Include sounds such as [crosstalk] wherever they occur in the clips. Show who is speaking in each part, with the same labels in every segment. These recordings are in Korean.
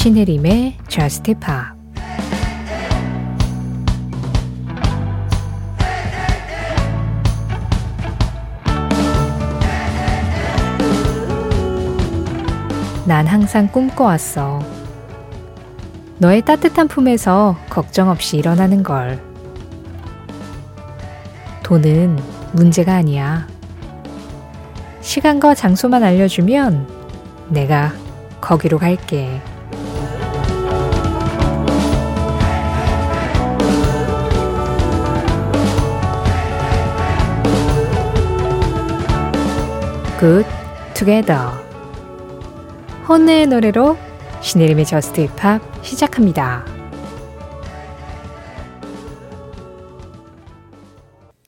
Speaker 1: 신혜림의 Just Pop 난 항상 꿈꿔왔어. 너의 따뜻한 품에서 걱정 없이 일어나는 걸. 돈은 문제가 아니야. 시간과 장소만 알려주면 내가 거기로 갈게. Good Together. 헌내의 노래로 신혜림의 저스트 힙합 시작합니다.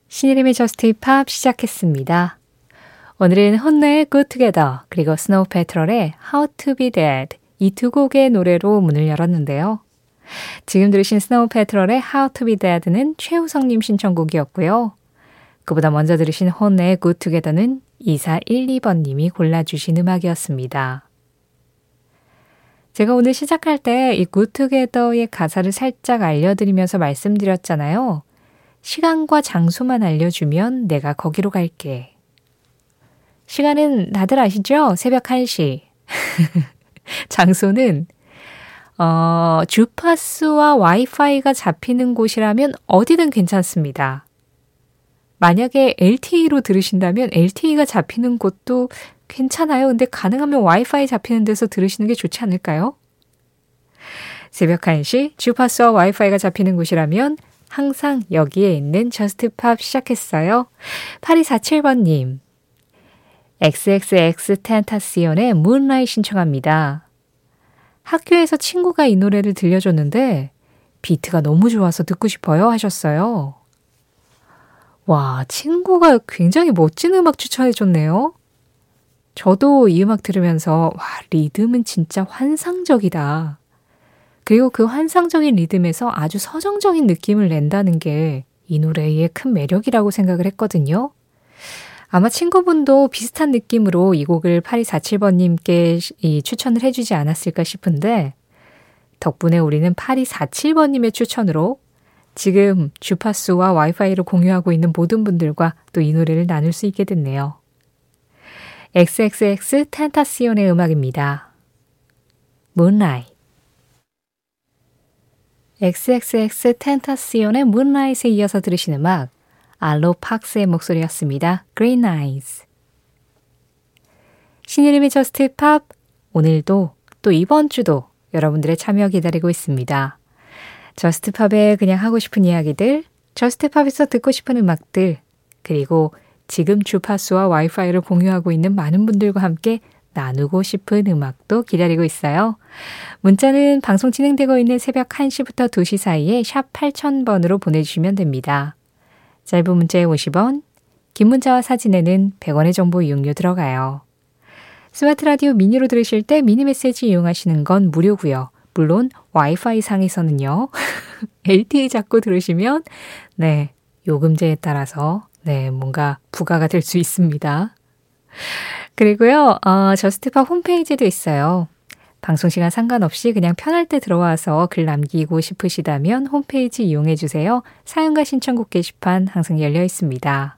Speaker 1: 신혜림의 Just Pop 시작했습니다. 오늘은 HONNE의 Good Together 그리고 Snow Patrol의 How to Be Dead 이 두 곡의 노래로 문을 열었는데요. 지금 들으신 Snow Patrol의 How to Be Dead는 최우성님 신청곡이었고요. 그보다 먼저 들으신 HONNE의 Good Together는 2412번님이 골라주신 음악이었습니다. 제가 오늘 시작할 때 이 Together의 가사를 살짝 알려드리면서 말씀드렸잖아요. 시간과 장소만 알려주면 내가 거기로 갈게. 시간은 다들 아시죠? 새벽 1시. [laughs] 장소는 어, 주파수와 와이파이가 잡히는 곳이라면 어디든 괜찮습니다. 만약에 LTE로 들으신다면 LTE가 잡히는 곳도 괜찮아요. 근데 가능하면 와이파이 잡히는 데서 들으시는 게 좋지 않을까요? 새벽 1시 주파수와 와이파이가 잡히는 곳이라면 항상 여기에 있는 Just Pop 시작했어요. 8247번님. XXXTENTACION의 Moonlight 신청합니다. 학교에서 친구가 이 노래를 들려줬는데 비트가 너무 좋아서 듣고 싶어요 하셨어요. 와, 친구가 굉장히 멋진 음악 추천해줬네요. 저도 이 음악 들으면서, 와, 리듬은 진짜 환상적이다. 그리고 그 환상적인 리듬에서 아주 서정적인 느낌을 낸다는 게 이 노래의 큰 매력이라고 생각을 했거든요. 아마 친구분도 비슷한 느낌으로 이 곡을 8247번님께 이 추천을 해주지 않았을까 싶은데, 덕분에 우리는 8247번님의 추천으로 지금 주파수와 와이파이를 공유하고 있는 모든 분들과 또 이 노래를 나눌 수 있게 됐네요. XXX 텐타시온의 음악입니다. Moonlight XXXTENTACION의 Moonlight에 이어서 들으신 음악 알로 파크스의 목소리였습니다. Green Eyes. 신혜림의 Just Pop 오늘도 또 이번 주도 여러분들의 참여 기다리고 있습니다. Just Pop에 그냥 하고 싶은 이야기들, Just Pop에서 듣고 싶은 음악들, 그리고 지금 주파수와 와이파이를 공유하고 있는 많은 분들과 함께 나누고 싶은 음악도 기다리고 있어요. 문자는 방송 진행되고 있는 새벽 1시부터 2시 사이에 샵 8000번으로 보내주시면 됩니다. 짧은 문자에 50원, 긴 문자와 사진에는 100원의 정보 이용료 들어가요. 스마트 라디오 미니로 들으실 때 미니 메시지 이용하시는 건 무료고요. 물론 와이파이 상에서는요. [laughs] LTE 잡고 들으시면 네, 요금제에 따라서 네, 뭔가 부가가 될 수 있습니다. 그리고요. 어, Just Pop 홈페이지도 있어요. 방송 시간 상관없이 그냥 편할 때 들어와서 글 남기고 싶으시다면 홈페이지 이용해 주세요. 사연과 신청곡 게시판 항상 열려 있습니다.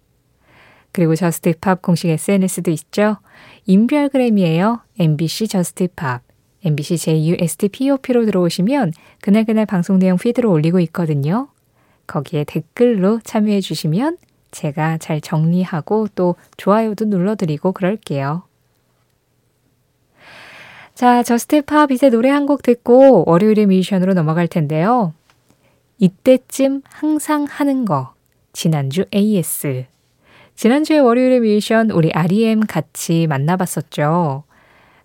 Speaker 1: 그리고 Just Pop 공식 SNS도 있죠. 인별그램이에요. MBC Just Pop. MBC JUSTPOP로 들어오시면 그날그날 방송 내용 feed로 올리고 있거든요. 거기에 댓글로 참여해 주시면 제가 잘 정리하고 또 좋아요도 눌러드리고 그럴게요. 자, Just Pop 이제 노래 한 곡 듣고 월요일의 뮤지션으로 넘어갈 텐데요. 이때쯤 항상 하는 거. 지난주 AS. 지난주에 월요일의 뮤지션 우리 REM 같이 만나봤었죠.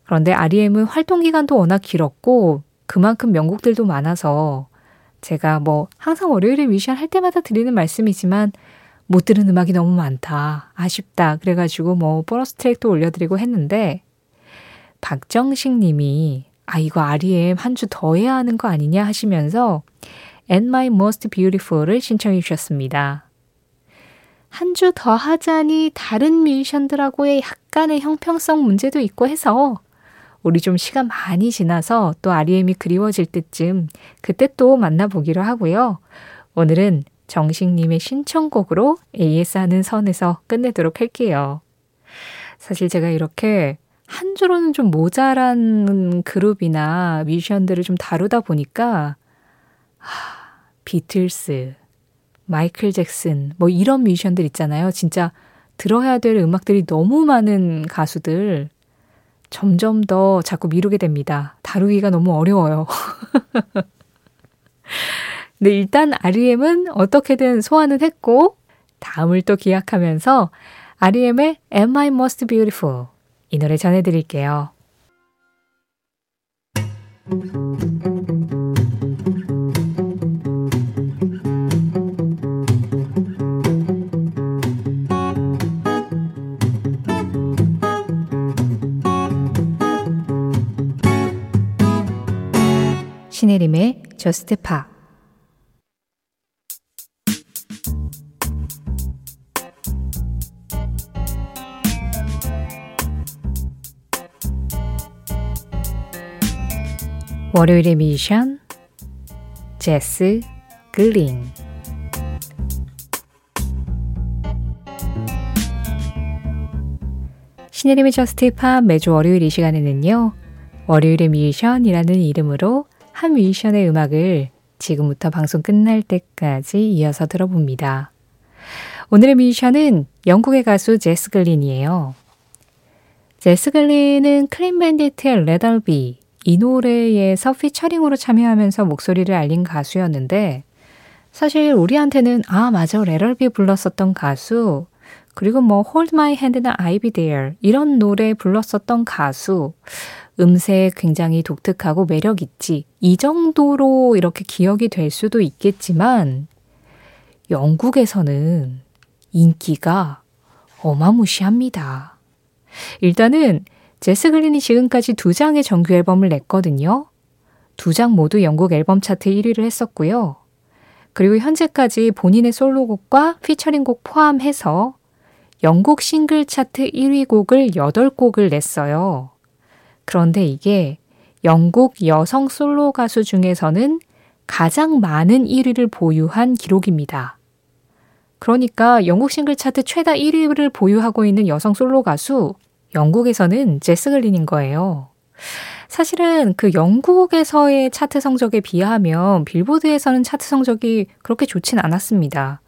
Speaker 1: 그런데 REM은 활동 기간도 워낙 길었고 그만큼 명곡들도 많아서 제가 뭐 항상 월요일에 뮤지션 할 때마다 드리는 말씀이지만 못 들은 음악이 너무 많다. 아쉽다. 그래가지고 뭐 보너스 트랙도 올려드리고 했는데 박정식 님이 아, 이거 REM 한 주 더 해야 하는 거 아니냐 하시면서 And My Most Beautiful을 신청해 주셨습니다. 한 주 더 하자니 다른 뮤지션들하고의 약간의 형평성 문제도 있고 해서 우리 좀 시간 많이 지나서 또 REM이 그리워질 때쯤 그때 또 만나보기로 하고요. 오늘은 정식님의 신청곡으로 AS 하는 선에서 끝내도록 할게요. 사실 제가 이렇게 한 주로는 좀 모자란 그룹이나 뮤지션들을 좀 다루다 보니까 하, 비틀스, 마이클 잭슨 뭐 이런 뮤지션들 있잖아요. 진짜 들어야 될 음악들이 너무 많은 가수들 점점 더 자꾸 미루게 됩니다. 다루기가 너무 어려워요. [laughs] 네, 일단 REM은 어떻게든 소화는 했고 다음을 또 기약하면서 REM의 Am I Most Beautiful 이 노래 전해드릴게요. 신혜림의 저스트 파 월요일의 미션 제스 글린 신혜림의 저스트 팝 매주 월요일 이 시간에는요. 월요일의 뮤지션이라는 이름으로 한 뮤지션의 음악을 지금부터 방송 끝날 때까지 이어서 들어봅니다. 오늘의 뮤지션은 영국의 가수 제스 글린이에요. 제스 글린은 Clean Bandit의 Rather Be 이 노래에서 피처링으로 참여하면서 목소리를 알린 가수였는데 사실 우리한테는 아 맞아 Rather Be 불렀었던 가수 그리고 뭐 Hold My Hand나 I'll Be There 이런 노래 불렀었던 가수 음색 굉장히 독특하고 매력 있지. 이 정도로 이렇게 기억이 될 수도 있겠지만 영국에서는 인기가 어마무시합니다. 일단은 제스 글린이 지금까지 두 장의 정규 앨범을 냈거든요. 두 장 모두 영국 앨범 차트 1위를 했었고요. 그리고 현재까지 본인의 솔로곡과 피처링곡 포함해서 영국 싱글 차트 1위 곡을 8곡을 냈어요. 그런데 이게 영국 여성 솔로 가수 중에서는 가장 많은 1위를 보유한 기록입니다. 그러니까 영국 싱글 차트 최다 1위를 보유하고 있는 여성 솔로 가수 영국에서는 제스 글린인 거예요. 사실은 그 영국에서의 차트 성적에 비하면 빌보드에서는 차트 성적이 그렇게 좋진 않았습니다.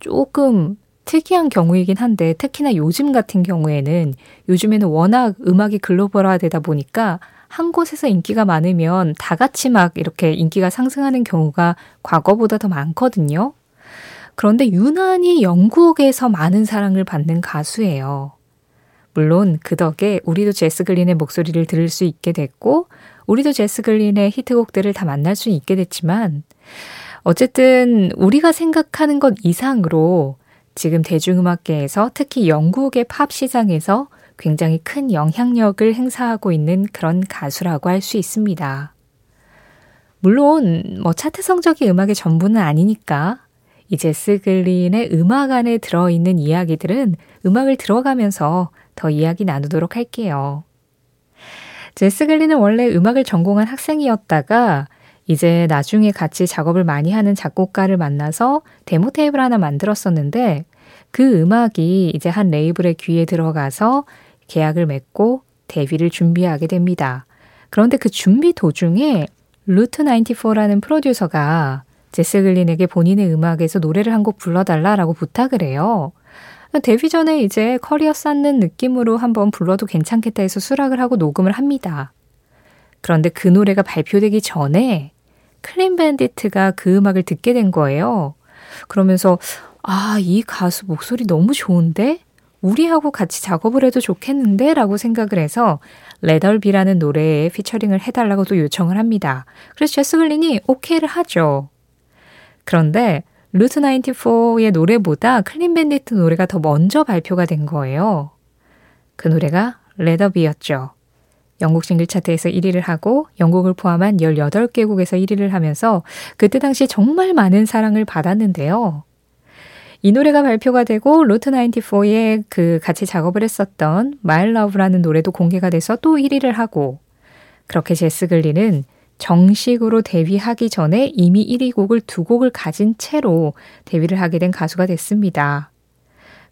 Speaker 1: 조금 특이한 경우이긴 한데 특히나 요즘 같은 경우에는 요즘에는 워낙 음악이 글로벌화되다 보니까 한 곳에서 인기가 많으면 다 같이 막 이렇게 인기가 상승하는 경우가 과거보다 더 많거든요. 그런데 유난히 영국에서 많은 사랑을 받는 가수예요. 물론 그 덕에 우리도 제스 글린의 목소리를 들을 수 있게 됐고, 우리도 제스 글린의 히트곡들을 다 만날 수 있게 됐지만, 어쨌든 우리가 생각하는 것 이상으로 지금 대중음악계에서 특히 영국의 팝 시장에서 굉장히 큰 영향력을 행사하고 있는 그런 가수라고 할 수 있습니다. 물론 뭐 차트 성적이 음악의 전부는 아니니까 이 제 스 글린의 음악 안에 들어있는 이야기들은 음악을 들어가면서 더 이야기 나누도록 할게요. 제스 글린은 원래 음악을 전공한 학생이었다가 이제 나중에 같이 작업을 많이 하는 작곡가를 만나서 데모 테이프 하나 만들었었는데 그 음악이 이제 한 레이블의 귀에 들어가서 계약을 맺고 데뷔를 준비하게 됩니다. 그런데 그 준비 도중에 Route 94라는 프로듀서가 제스 글린에게 본인의 음악에서 노래를 한 곡 불러달라라고 부탁을 해요. 데뷔 전에 이제 커리어 쌓는 느낌으로 한번 불러도 괜찮겠다 해서 수락을 하고 녹음을 합니다. 그런데 그 노래가 발표되기 전에 Clean Bandit이 그 음악을 듣게 된 거예요. 그러면서 아, 이 가수 목소리 너무 좋은데? 우리하고 같이 작업을 해도 좋겠는데? 라고 생각을 해서 Rather Be라는 노래에 피처링을 해달라고 또 요청을 합니다. 그래서 제스 글린이 오케이를 하죠. 그런데 Route 94의 노래보다 Clean Bandit 노래가 더 먼저 발표가 된 거예요. 그 노래가 레더비였죠. 영국 싱글 차트에서 1위를 하고 영국을 포함한 18개국에서 1위를 하면서 그때 당시 정말 많은 사랑을 받았는데요. 이 노래가 발표가 되고 로트 94에 그 같이 작업을 했었던 My Love라는 노래도 공개가 돼서 또 1위를 하고 그렇게 제스 글린은 정식으로 데뷔하기 전에 이미 1위 곡을 두 곡을 가진 채로 데뷔를 하게 된 가수가 됐습니다.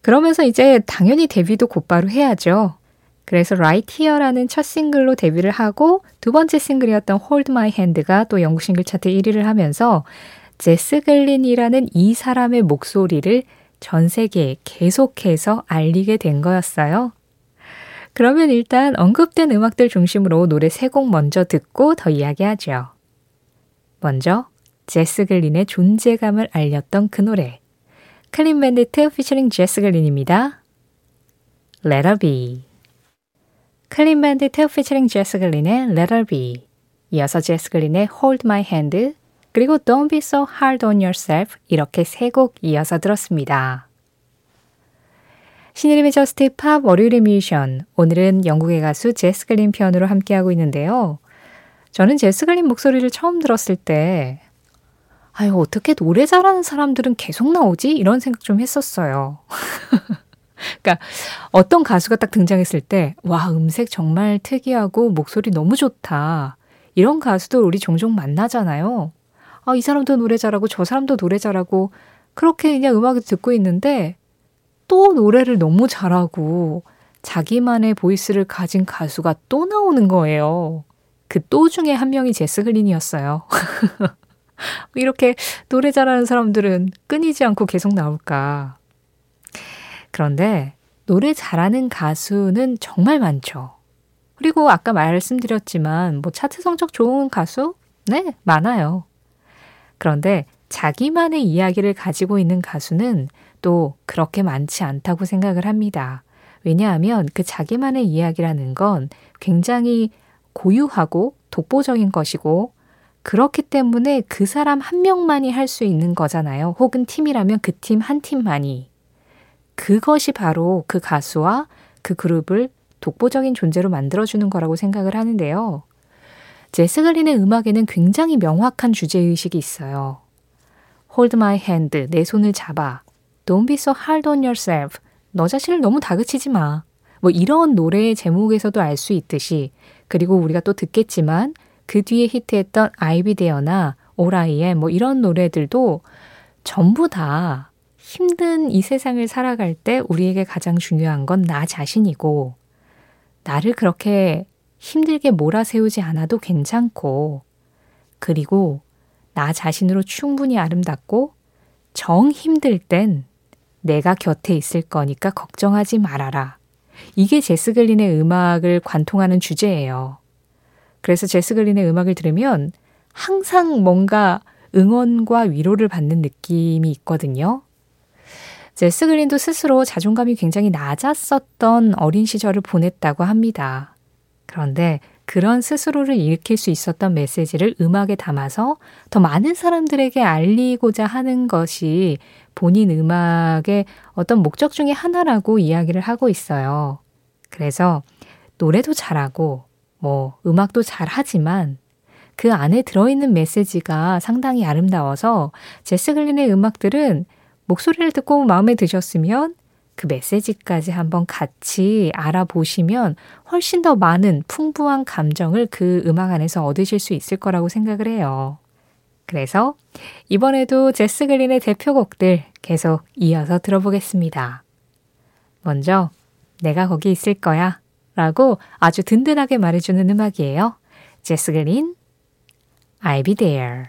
Speaker 1: 그러면서 이제 당연히 데뷔도 곧바로 해야죠. 그래서 Right Here라는 첫 싱글로 데뷔를 하고 두 번째 싱글이었던 Hold My Hand가 또 영국 싱글 차트 1위를 하면서 제스 글린이라는 이 사람의 목소리를 전 세계에 계속해서 알리게 된 거였어요. 그러면 일단 언급된 음악들 중심으로 노래 세 곡 먼저 듣고 더 이야기하죠. 먼저 제스 글린의 존재감을 알렸던 그 노래 Clean Bandit 피처링 제스 글린입니다. Rather Be Clean Bandit 피처링 제스 글린의 Rather Be 이어서 제스 글린의 Hold My Hand 그리고 Don't Be So Hard on Yourself 이렇게 세 곡 이어서 들었습니다. 신혜림의 Just Pop 월요일의 뮤지션 오늘은 영국의 가수 제스 글린 편으로 함께하고 있는데요. 저는 제스 글린 목소리를 처음 들었을 때 아유 어떻게 노래 잘하는 사람들은 계속 나오지? 이런 생각 좀 했었어요. [laughs] 그러니까 어떤 가수가 딱 등장했을 때, 와, 음색 정말 특이하고 목소리 너무 좋다. 이런 가수들 우리 종종 만나잖아요. 아, 이 사람도 노래 잘하고 저 사람도 노래 잘하고 그렇게 그냥 음악을 듣고 있는데 또 노래를 너무 잘하고 자기만의 보이스를 가진 가수가 또 나오는 거예요. 그 또 중에 한 명이 제스 글린이었어요. [laughs] 이렇게 노래 잘하는 사람들은 끊이지 않고 계속 나올까. 그런데 노래 잘하는 가수는 정말 많죠. 그리고 아까 말씀드렸지만 뭐 차트 성적 좋은 가수? 네, 많아요. 그런데 자기만의 이야기를 가지고 있는 가수는 또 그렇게 많지 않다고 생각을 합니다. 왜냐하면 그 자기만의 이야기라는 건 굉장히 고유하고 독보적인 것이고 그렇기 때문에 그 사람 한 명만이 할 수 있는 거잖아요. 혹은 팀이라면 그 팀 한 팀만이. 그것이 바로 그 가수와 그 그룹을 독보적인 존재로 만들어주는 거라고 생각을 하는데요. 제스 글린의 음악에는 굉장히 명확한 주제의식이 있어요. Hold my hand, 내 손을 잡아. Don't be so hard on yourself. 너 자신을 너무 다그치지 마. 뭐 이런 노래의 제목에서도 알 수 있듯이 그리고 우리가 또 듣겠지만 그 뒤에 히트했던 I am 뭐 이런 노래들도 전부 다 힘든 이 세상을 살아갈 때 우리에게 가장 중요한 건 나 자신이고, 나를 그렇게 힘들게 몰아세우지 않아도 괜찮고, 그리고 나 자신으로 충분히 아름답고, 정 힘들 땐 내가 곁에 있을 거니까 걱정하지 말아라. 이게 제스 글린의 음악을 관통하는 주제예요. 그래서 제스 글린의 음악을 들으면 항상 뭔가 응원과 위로를 받는 느낌이 있거든요. 제스 글린도 스스로 자존감이 굉장히 낮았었던 어린 시절을 보냈다고 합니다. 그런데 그런 스스로를 일으킬 수 있었던 메시지를 음악에 담아서 더 많은 사람들에게 알리고자 하는 것이 본인 음악의 어떤 목적 중의 하나라고 이야기를 하고 있어요. 그래서 노래도 잘하고 뭐 음악도 잘하지만 그 안에 들어있는 메시지가 상당히 아름다워서 제스 글린의 음악들은 목소리를 듣고 마음에 드셨으면 그 메시지까지 한번 같이 알아보시면 훨씬 더 많은 풍부한 감정을 그 음악 안에서 얻으실 수 있을 거라고 생각을 해요. 그래서 이번에도 제스 글린의 대표곡들 계속 이어서 들어보겠습니다. 먼저 내가 거기 있을 거야 라고 아주 든든하게 말해주는 음악이에요. 제스 글린 I'll be there.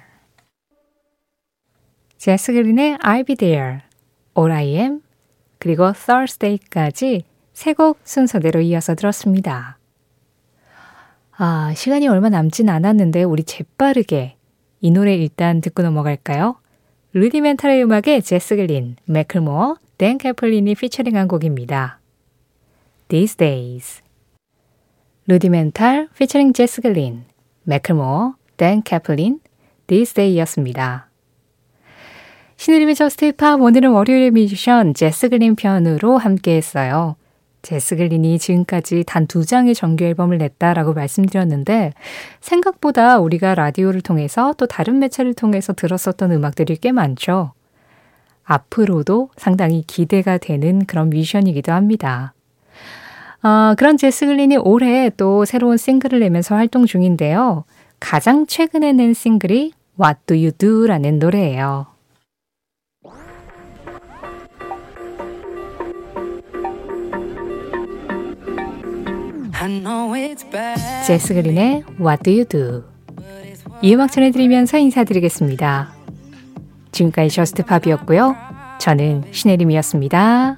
Speaker 1: 제스 글린의 I'll be there, All I am, 그리고 Thursday까지 세 곡 순서대로 이어서 들었습니다. 아, 시간이 얼마 남진 않았는데 우리 재빠르게 이 노래 일단 듣고 넘어갈까요? Rudimental의 음악의 제스 글린, 매클모어, 댄 캐플린이 피처링한 곡입니다. These Days Rudimental 피처링 제스 글린, 매클모어, 댄 캐플린, These Days였습니다. 신혜림의 Just Pop 오늘은 월요일 뮤지션 제스 글린 편으로 함께 했어요. 제스 글린이 지금까지 단 두 장의 정규 앨범을 냈다라고 말씀드렸는데 생각보다 우리가 라디오를 통해서 또 다른 매체를 통해서 들었었던 음악들이 꽤 많죠. 앞으로도 상당히 기대가 되는 그런 뮤지션이기도 합니다. 어, 그런 제스 글린이 올해 또 새로운 싱글을 내면서 활동 중인데요. 가장 최근에 낸 싱글이 What Do You Do라는 노래예요. 제스 글린의 What Do You Do 이 음악 전해드리면서 인사드리겠습니다. 지금까지 JUST POP이었고요. 저는 신혜림이었습니다.